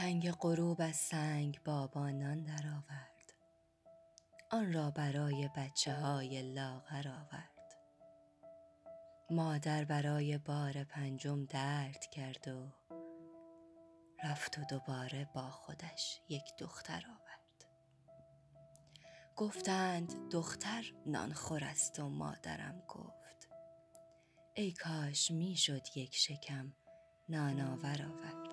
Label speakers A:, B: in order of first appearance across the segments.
A: تنگ غروب از سنگ بابانان درآورد. آن را برای بچه های لاغر آورد. مادر برای بار پنجم درد کرد و رفت و دوباره با خودش یک دختر آورد. گفتند دختر نانخور است. و مادرم گفت ای کاش می شد یک شکم نان آور آورد.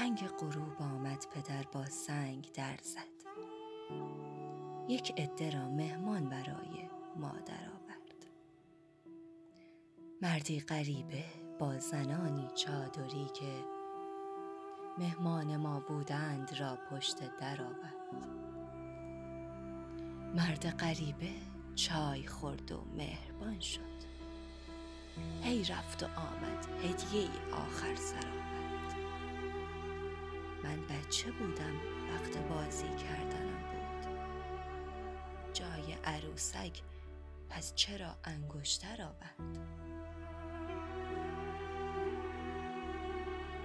A: تنگ غروب آمد پدر با سنگ در زد. یک عده را مهمان برای مادر آورد. مردی غریبه با زنانی چادری که مهمان ما بودند را پشت در آورد. مرد غریبه چای خورد و مهربان شد. هی رفت و آمد هدیه آخر سر آورد. من بچه بودم وقت بازی کردنم بود. جای عروسک پس چرا انگشتر آورد؟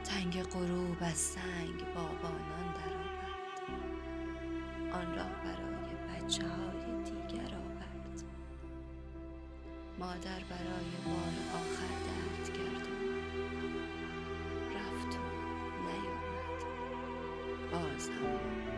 A: تنگ غروب از سنگ بابانان درآورد آن را برای بچه های دیگر آورد. مادر برای بار آخر درد کرد Thanks.